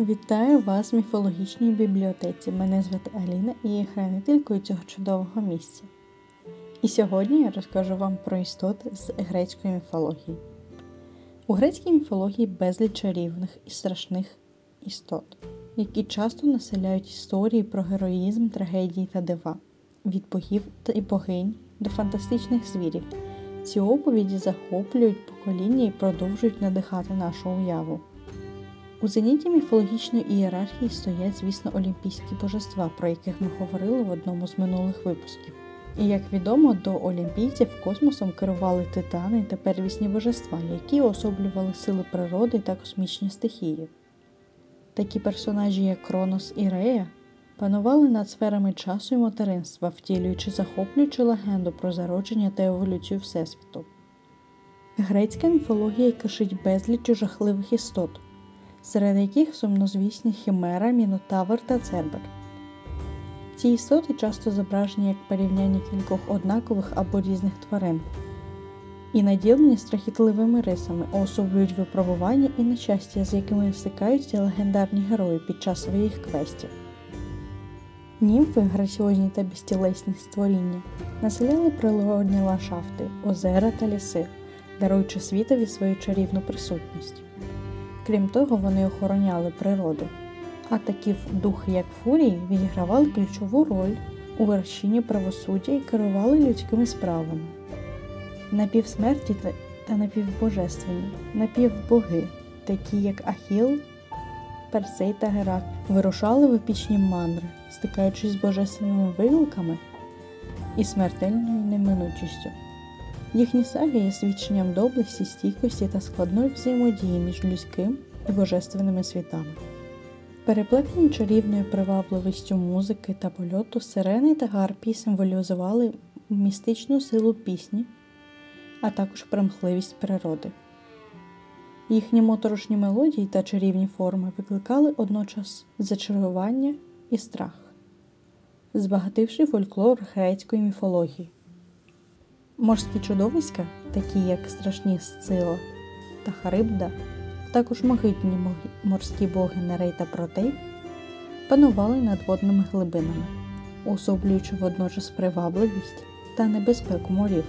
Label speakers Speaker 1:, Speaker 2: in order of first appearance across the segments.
Speaker 1: Вітаю вас в міфологічній бібліотеці. Мене звати Аліна і я хранителькою цього чудового місця. І сьогодні я розкажу вам про істоти з грецької міфології. У грецькій міфології безліч чарівних і страшних істот, які часто населяють історії про героїзм, трагедії та дива, від богів і богинь до фантастичних звірів. Ці оповіді захоплюють покоління і продовжують надихати нашу уяву. У зеніті міфологічної ієрархії стоять, звісно, олімпійські божества, про яких ми говорили в одному з минулих випусків. І як відомо, до олімпійців космосом керували титани та первісні божества, які уособлювали сили природи та космічні стихії. Такі персонажі, як Кронос і Рея, панували над сферами часу і материнства, втілюючи захоплюючу легенду про зародження та еволюцію Всесвіту. Грецька міфологія кишить безліч жахливих істот серед яких сумнозвісні Хімера, Мінотавр та Цербер. Ці істоти часто зображені як порівняння кількох однакових або різних тварин і наділені страхітливими рисами, уособлюють випробування і нещастя, з якими стикаються легендарні герої під час своїх квестів. Німфи, граціозні та безтілесні створіння, населяли природні ландшафти, озера та ліси, даруючи світові свою чарівну присутність. Крім того, вони охороняли природу. А такі духи, як фурії, відігравали ключову роль у вершині правосуддя і керували людськими справами. Напівсмерті та напівбожественні, напівбоги, такі як Ахіл, Персей та Геракл, вирушали в епічні мандри, стикаючись з божественними викликами і смертельною неминучістю. Їхні саги є свідченням доблесті, стійкості та складної взаємодії між людським і божественними світами. Переплетені чарівною привабливістю музики та польоту сирени та гарпії символізували містичну силу пісні, а також примхливість природи. Їхні моторошні мелодії та чарівні форми викликали одночас зачарування і страх, збагативши фольклор грецької міфології. Морські чудовиська, такі як страшні Сцила та Харибда, також могутні морські боги Нерей та Протей, панували над водними глибинами, уособлюючи водночас привабливість та небезпеку морів.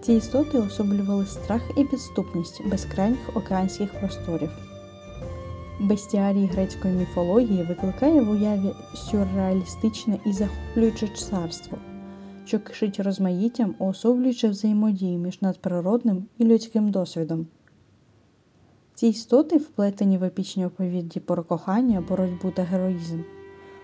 Speaker 1: Ці істоти особлювали страх і підступність безкрайніх океанських просторів. Бестіарій грецької міфології викликає в уяві сюрреалістичне і захоплююче царство що кишить розмаїттям, уособлюючи взаємодію між надприродним і людським досвідом. Ці істоти, вплетені в епічні оповіді про кохання, боротьбу та героїзм,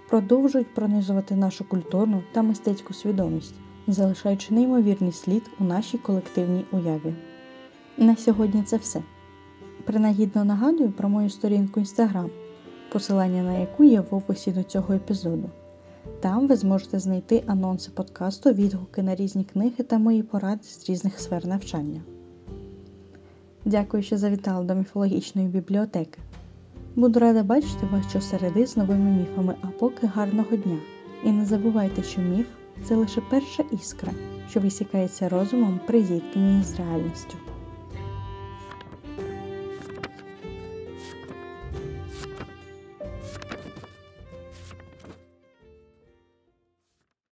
Speaker 1: продовжують пронизувати нашу культурну та мистецьку свідомість, залишаючи неймовірний слід у нашій колективній уяві. На сьогодні це все. Принагідно нагадую про мою сторінку Instagram, посилання на яку є в описі до цього епізоду. Там ви зможете знайти анонси подкасту, відгуки на різні книги та мої поради з різних сфер навчання. Дякую, що завітали до міфологічної бібліотеки. Буду рада бачити вас щосереди з новими міфами, а поки гарного дня! І не забувайте, що міф це лише перша іскра, що висікається розумом при зіткненні з реальністю.